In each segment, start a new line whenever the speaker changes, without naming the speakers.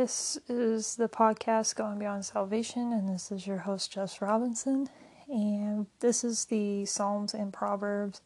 This is the podcast Going Beyond Salvation, and this is your host, Jess Robinson. And this is the Psalms and Proverbs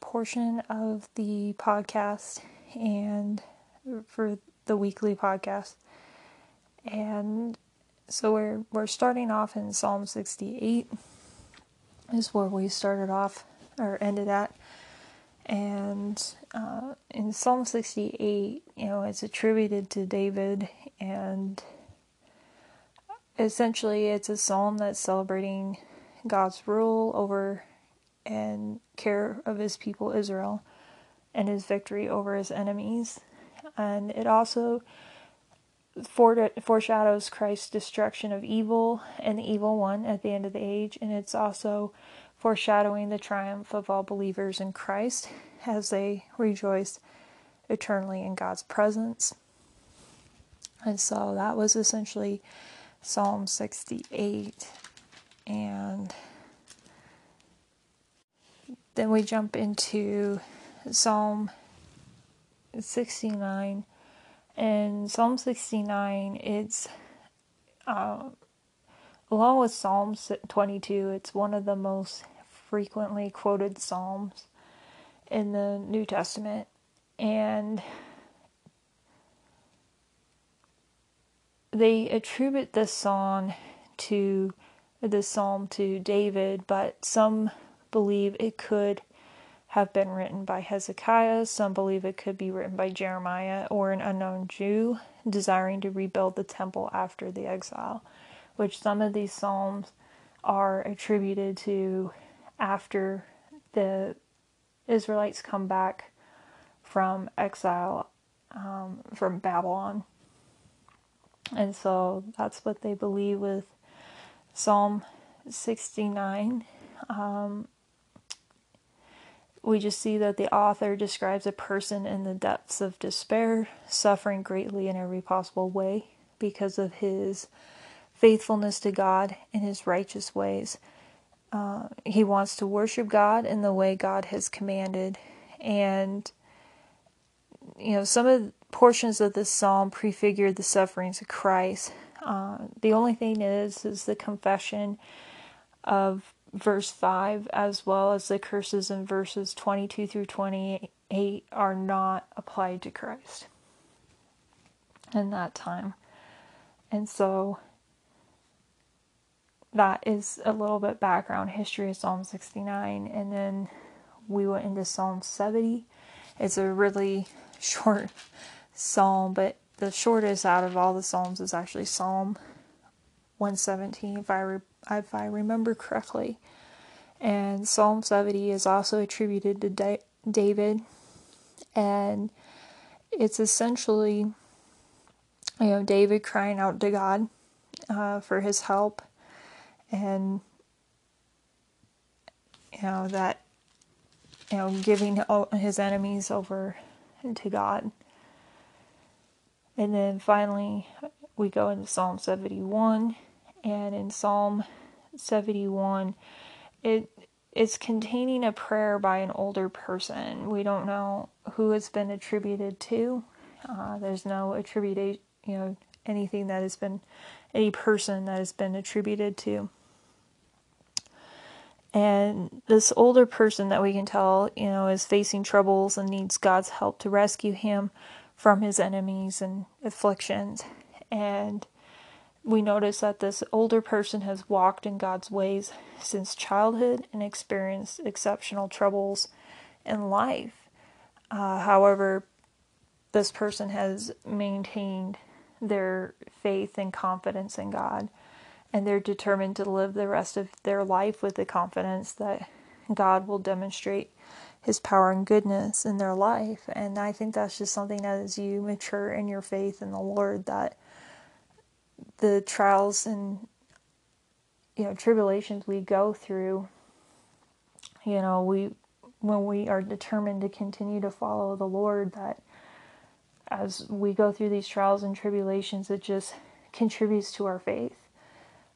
portion of the podcast and for the weekly podcast. And so we're we're starting off in Psalm 68 is where we started off or ended at. And uh, in Psalm 68, you know, it's attributed to David, and essentially it's a psalm that's celebrating God's rule over and care of his people Israel and his victory over his enemies. And it also foreshadows Christ's destruction of evil and the evil one at the end of the age, and it's also foreshadowing the triumph of all believers in Christ as they rejoice eternally in God's presence. And so that was essentially Psalm 68. And then we jump into Psalm 69. And Psalm 69, it's uh, along with Psalm 22, it's one of the most frequently quoted Psalms in the New Testament. And they attribute this song to this psalm to David, but some believe it could have been written by Hezekiah, some believe it could be written by Jeremiah or an unknown Jew desiring to rebuild the temple after the exile, which some of these psalms are attributed to after the Israelites come back from exile um, from Babylon. And so that's what they believe with Psalm 69. Um, we just see that the author describes a person in the depths of despair, suffering greatly in every possible way because of his faithfulness to God and his righteous ways. Uh, he wants to worship God in the way God has commanded. And, you know, some of the portions of this psalm prefigure the sufferings of Christ. Uh, the only thing is, is the confession of verse 5 as well as the curses in verses 22 through 28 are not applied to Christ in that time. And so that is a little bit background history of Psalm 69 and then we went into Psalm 70. It's a really short psalm, but the shortest out of all the psalms is actually Psalm 117 if I re- if I remember correctly. And Psalm 70 is also attributed to da- David. And it's essentially, you know, David crying out to God uh, for his help. And, you know, that, you know, giving his enemies over to God. And then finally, we go into Psalm 71. And in Psalm 71, it is containing a prayer by an older person. We don't know who it's been attributed to. Uh, there's no attribution, you know, anything that has been, any person that has been attributed to. And this older person that we can tell, you know, is facing troubles and needs God's help to rescue him from his enemies and afflictions. And we notice that this older person has walked in God's ways since childhood and experienced exceptional troubles in life. Uh, however, this person has maintained their faith and confidence in God, and they're determined to live the rest of their life with the confidence that God will demonstrate His power and goodness in their life. And I think that's just something that as you mature in your faith in the Lord, that the trials and you know tribulations we go through you know we when we are determined to continue to follow the lord that as we go through these trials and tribulations it just contributes to our faith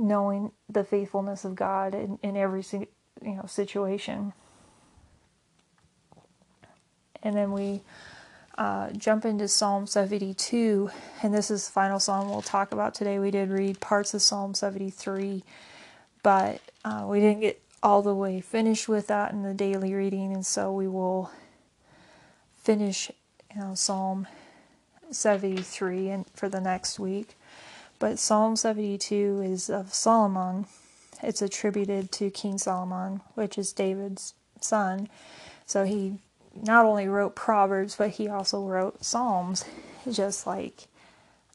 knowing the faithfulness of god in, in every you know situation and then we uh, jump into Psalm 72, and this is the final psalm we'll talk about today. We did read parts of Psalm 73, but uh, we didn't get all the way finished with that in the daily reading, and so we will finish you know, Psalm 73 and for the next week. But Psalm 72 is of Solomon. It's attributed to King Solomon, which is David's son. So he not only wrote Proverbs, but he also wrote Psalms, just like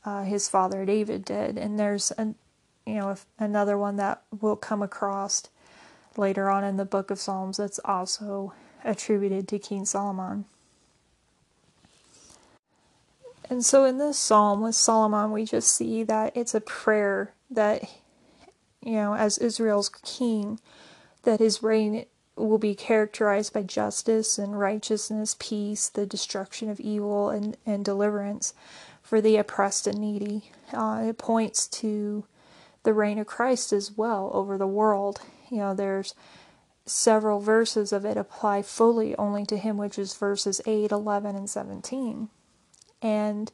uh, his father David did. And there's an, you know another one that we'll come across later on in the book of Psalms that's also attributed to King Solomon. And so in this psalm with Solomon, we just see that it's a prayer that, you know, as Israel's king, that his reign will be characterized by justice and righteousness, peace, the destruction of evil, and, and deliverance for the oppressed and needy. Uh, it points to the reign of Christ as well over the world. You know, there's several verses of it apply fully only to him, which is verses 8, 11, and 17. And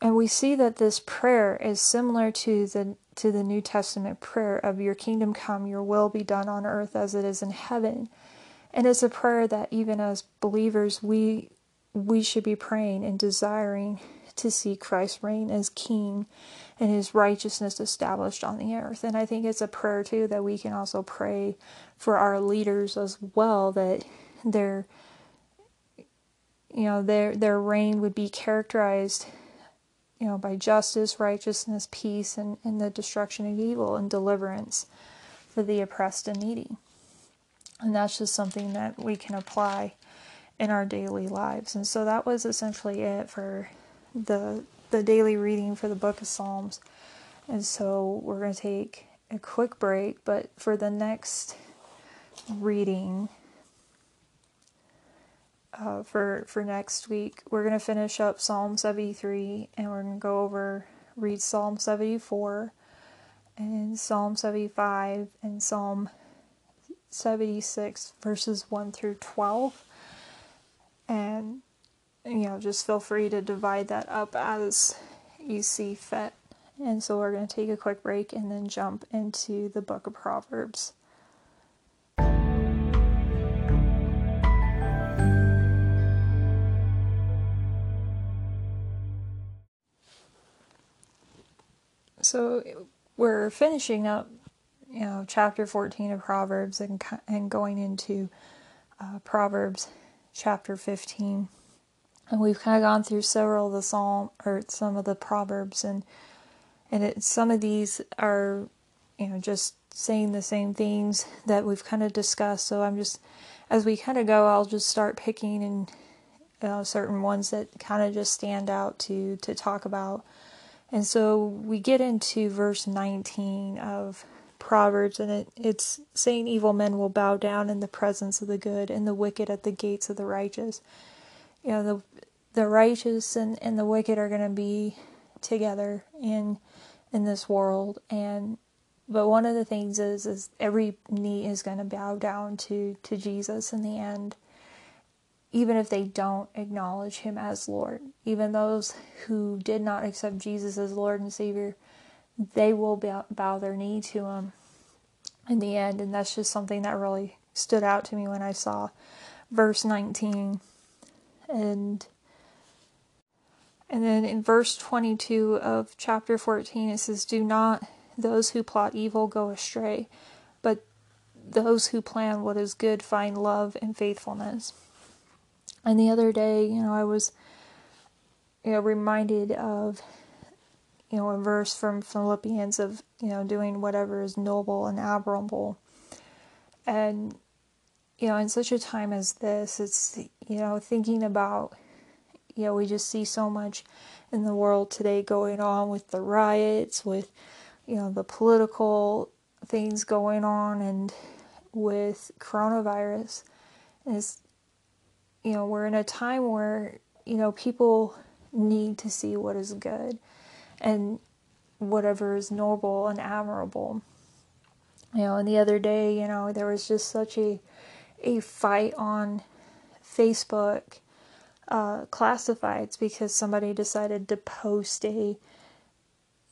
and we see that this prayer is similar to the to the New Testament prayer of your kingdom come, your will be done on earth as it is in heaven. And it's a prayer that even as believers we we should be praying and desiring to see Christ reign as king and his righteousness established on the earth. And I think it's a prayer too that we can also pray for our leaders as well that their you know their their reign would be characterized you know, by justice, righteousness, peace, and, and the destruction of evil and deliverance for the oppressed and needy. And that's just something that we can apply in our daily lives. And so that was essentially it for the the daily reading for the book of Psalms. And so we're going to take a quick break, but for the next reading, uh, for for next week. We're gonna finish up Psalm 73, and we're gonna go over read Psalm 74, and Psalm 75, and Psalm 76, verses 1 through 12. And you know, just feel free to divide that up as you see fit. And so we're going to take a quick break and then jump into the book of Proverbs. So we're finishing up, you know, chapter 14 of Proverbs and and going into uh, Proverbs chapter 15. And we've kind of gone through several of the psalm or some of the proverbs and and it, some of these are you know just saying the same things that we've kind of discussed. So I'm just as we kind of go, I'll just start picking and uh, certain ones that kind of just stand out to to talk about. And so we get into verse 19 of Proverbs, and it, it's saying evil men will bow down in the presence of the good, and the wicked at the gates of the righteous. You know, the the righteous and, and the wicked are going to be together in in this world, and but one of the things is is every knee is going to bow down to to Jesus in the end even if they don't acknowledge him as Lord. Even those who did not accept Jesus as Lord and Savior, they will bow, their knee to him in the end. And that's just something that really stood out to me when I saw verse 19. And and then in verse 22 of chapter 14 it says do not those who plot evil go astray, but those who plan what is good find love and faithfulness. And the other day, you know, I was you know reminded of you know a verse from Philippians of you know doing whatever is noble and admirable. And you know, in such a time as this, it's you know thinking about you know we just see so much in the world today going on with the riots, with you know the political things going on, and with coronavirus. And it's you know, we're in a time where, you know, people need to see what is good and whatever is noble and admirable. You know, and the other day, you know, there was just such a a fight on Facebook uh, classifieds because somebody decided to post a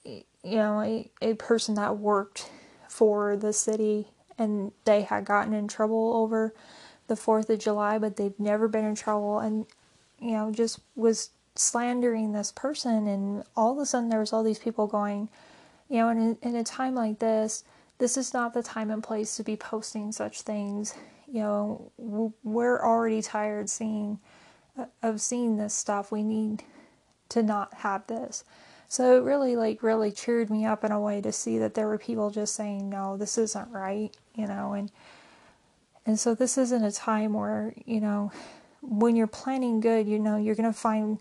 you know a, a person that worked for the city and they had gotten in trouble over the 4th of July but they've never been in trouble and you know just was slandering this person and all of a sudden there was all these people going you know in, in a time like this this is not the time and place to be posting such things you know we're already tired seeing uh, of seeing this stuff. We need to not have this. So it really, like, really cheered me up in a way to see that there were people just saying, no, this isn't right, you know, and, and so this isn't a time where, you know, when you're planning good, you know, you're going to find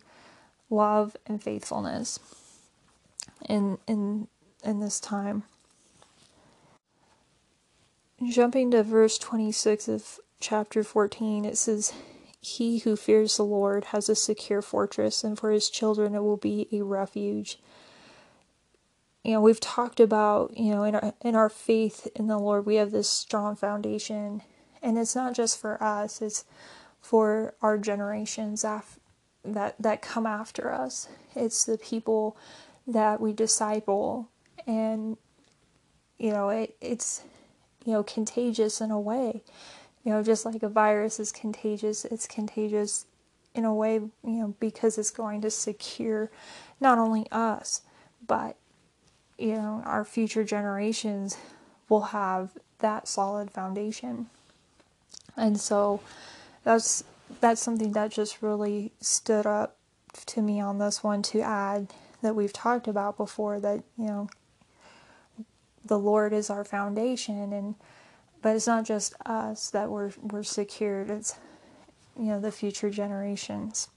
love and faithfulness in, in, in this time. Jumping to verse 26 of chapter 14, it says, he who fears the Lord has a secure fortress, and for his children it will be a refuge. You know, we've talked about, you know, in our, in our faith in the Lord, we have this strong foundation. And it's not just for us, it's for our generations af- that, that come after us. It's the people that we disciple. And, you know, it, it's, you know, contagious in a way you know, just like a virus is contagious, it's contagious in a way, you know, because it's going to secure not only us, but, you know, our future generations will have that solid foundation. And so that's that's something that just really stood up to me on this one to add that we've talked about before that, you know, the Lord is our foundation and but it's not just us that we're we're secured. It's you know the future generations.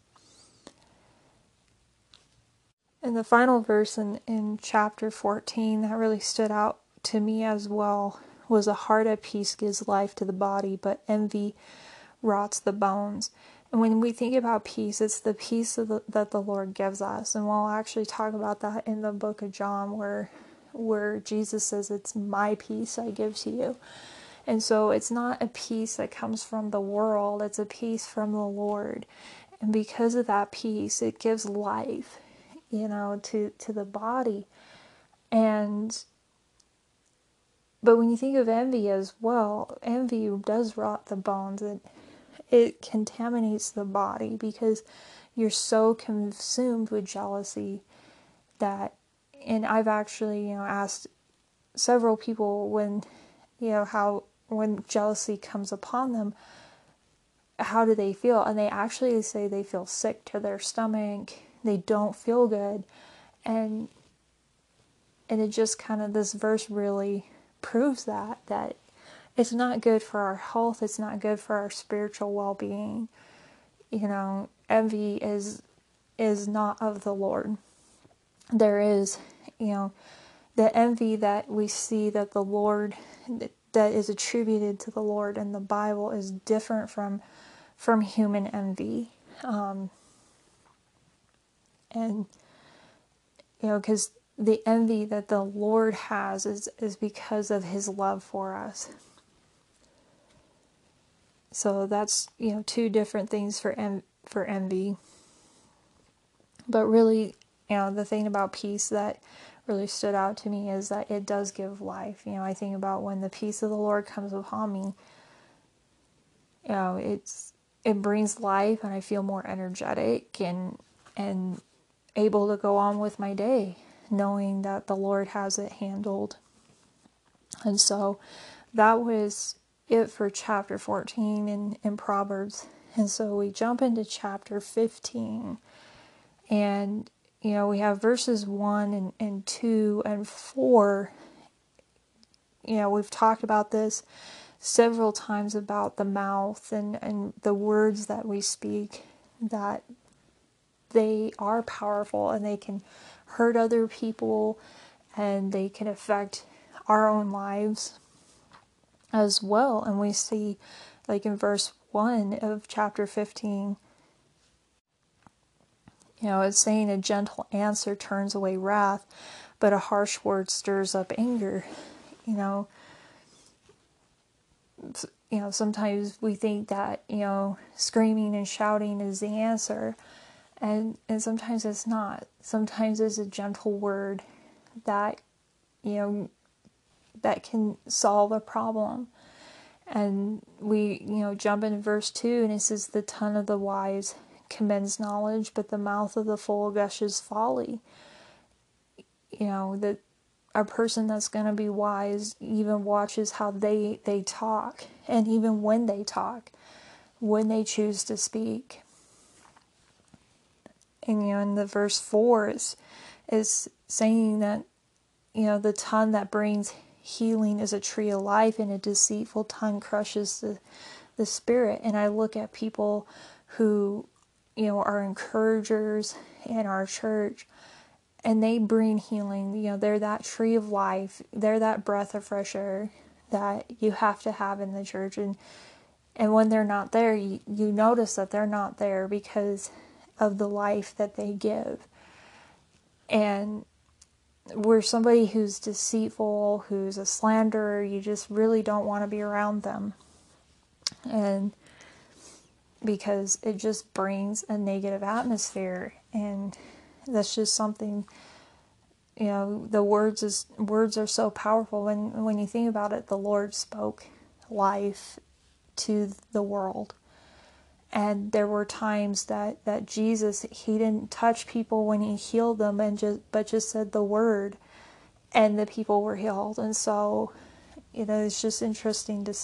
And the final verse in, in chapter 14 that really stood out to me as well was a heart at peace gives life to the body, but envy rots the bones. And when we think about peace, it's the peace the, that the Lord gives us. And we'll actually talk about that in the book of John where where Jesus says, It's my peace I give to you. And so it's not a peace that comes from the world, it's a peace from the Lord. And because of that peace, it gives life, you know, to, to the body. And but when you think of envy as well, envy does rot the bones. It it contaminates the body because you're so consumed with jealousy that and I've actually, you know, asked several people when you know how when jealousy comes upon them, how do they feel? And they actually say they feel sick to their stomach. They don't feel good. And and it just kind of this verse really proves that that it's not good for our health, it's not good for our spiritual well-being. You know, envy is is not of the Lord. There is, you know, the envy that we see that the Lord that is attributed to the Lord in the Bible is different from from human envy. Um, and you know, because the envy that the Lord has is is because of His love for us. So that's you know two different things for en- for envy. But really, you know, the thing about peace that really stood out to me is that it does give life. You know, I think about when the peace of the Lord comes upon me, you know, it's it brings life and I feel more energetic and and able to go on with my day knowing that the Lord has it handled. And so that was it for chapter 14 in, in Proverbs. And so we jump into chapter 15. And you know, we have verses 1 and, and 2 and 4. You know, we've talked about this several times about the mouth and, and the words that we speak, that they are powerful and they can hurt other people and they can affect our own lives as well. And we see, like in verse 1 of chapter 15, you know, it's saying a gentle answer turns away wrath, but a harsh word stirs up anger. You know, you know, sometimes we think that, you know, screaming and shouting is the answer. And, and sometimes it's not. Sometimes it's a gentle word that, you know, that can solve a problem. And we, you know, jump into verse 2 and it says, The tongue of the wise commends knowledge, but the mouth of the fool gushes folly. You know, that a person that's going to be wise even watches how they they talk and even when they talk when they choose to speak and you know in the verse 4 is is saying that you know the tongue that brings healing is a tree of life and a deceitful tongue crushes the the spirit and i look at people who you know are encouragers in our church and they bring healing. You know, they're that tree of life. They're that breath of fresh air that you have to have in the church. And and when they're not there, you, you notice that they're not there because of the life that they give. And we're somebody who's deceitful, who's a slanderer, you just really don't want to be around them. And because it just brings a negative atmosphere and that's just something you know the words is words are so powerful when when you think about it the lord spoke life to the world and there were times that that jesus he didn't touch people when he healed them and just but just said the word and the people were healed and so you know it's just interesting to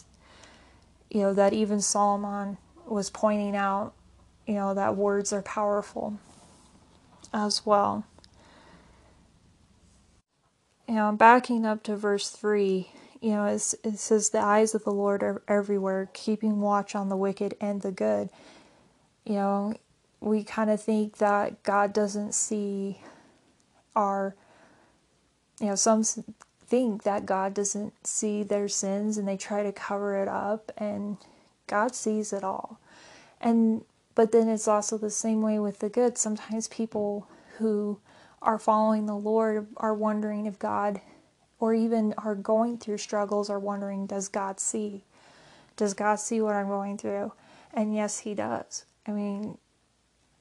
you know that even solomon was pointing out you know that words are powerful as well. You know, backing up to verse 3, you know, it says, The eyes of the Lord are everywhere, keeping watch on the wicked and the good. You know, we kind of think that God doesn't see our, you know, some think that God doesn't see their sins and they try to cover it up, and God sees it all. And but then it's also the same way with the good. Sometimes people who are following the Lord are wondering if God, or even are going through struggles, are wondering, does God see? Does God see what I'm going through? And yes, He does. I mean,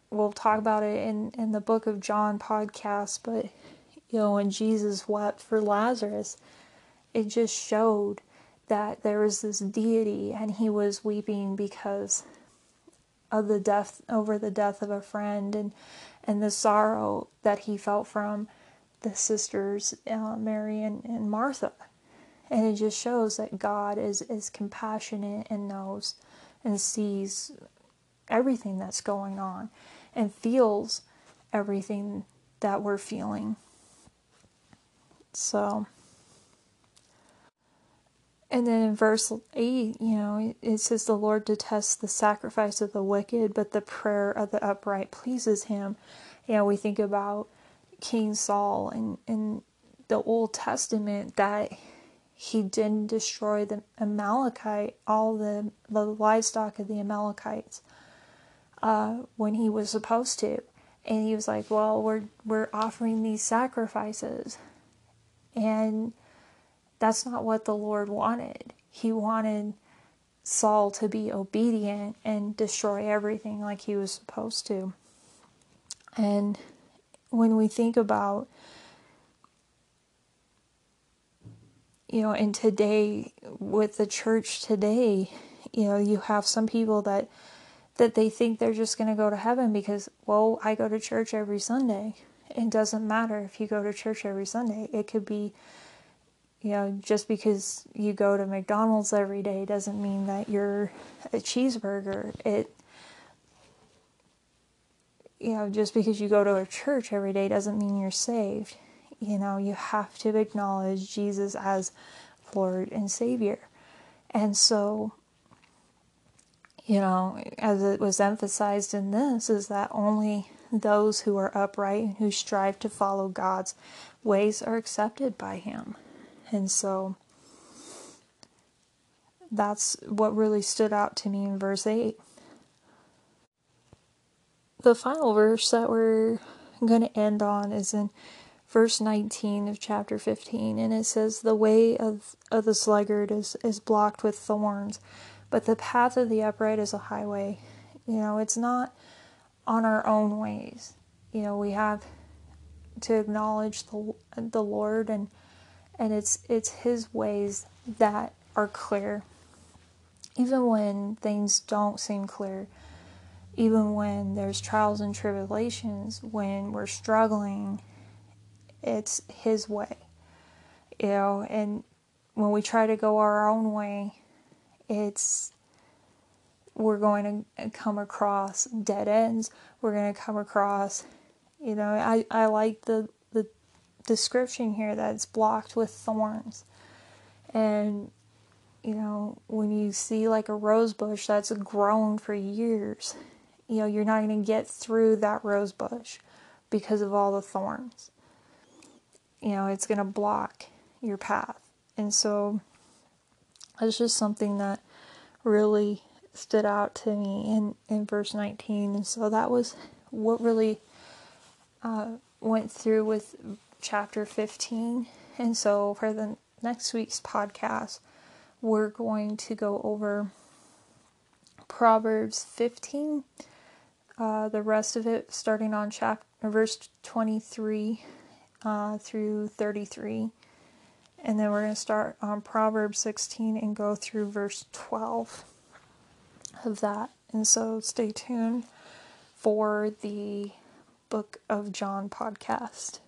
we'll talk about it in, in the book of John podcast, but you know, when Jesus wept for Lazarus, it just showed that there was this deity and he was weeping because of the death over the death of a friend and and the sorrow that he felt from the sisters uh, Mary and, and Martha and it just shows that God is is compassionate and knows and sees everything that's going on and feels everything that we're feeling so and then in verse 8, you know, it says, The Lord detests the sacrifice of the wicked, but the prayer of the upright pleases him. You know, we think about King Saul and in the Old Testament that he didn't destroy the Amalekite, all the, the livestock of the Amalekites uh, when he was supposed to. And he was like, Well, we're, we're offering these sacrifices. And that's not what the Lord wanted. He wanted Saul to be obedient and destroy everything like he was supposed to. And when we think about, you know, and today, with the church today, you know, you have some people that that they think they're just going to go to heaven because, well, I go to church every Sunday. It doesn't matter if you go to church every Sunday. It could be you know, just because you go to McDonald's every day doesn't mean that you're a cheeseburger. It, you know, just because you go to a church every day doesn't mean you're saved. You know, you have to acknowledge Jesus as Lord and Savior. And so, you know, as it was emphasized in this, is that only those who are upright and who strive to follow God's ways are accepted by Him. And so that's what really stood out to me in verse 8. The final verse that we're going to end on is in verse 19 of chapter 15, and it says, The way of, of the sluggard is, is blocked with thorns, But the path of the upright is a highway. You know, it's not on our own ways. You know, we have to acknowledge the the Lord and and it's it's his ways that are clear. Even when things don't seem clear, even when there's trials and tribulations, when we're struggling, it's his way. You know, and when we try to go our own way, it's we're going to uh, come across dead ends. We're going to come across, you know, I, I like the, the description here that it's blocked with thorns. And, you know, when you see like a rose bush that's grown for years, you know, you're not going to get through that rose bush because of all the thorns. You know, it's going to block your path. And so it's just something that really stood out to me in, in verse 19. And so that was what really uh, went through with chapter 15. And so for the next week's podcast, we're going to go over Proverbs 15. Uh, the rest of it starting on chapter verse 23 uh, through 33 and then we're going to start on Proverbs 16 and go through verse 12 of that. And so stay tuned for the Book of John podcast.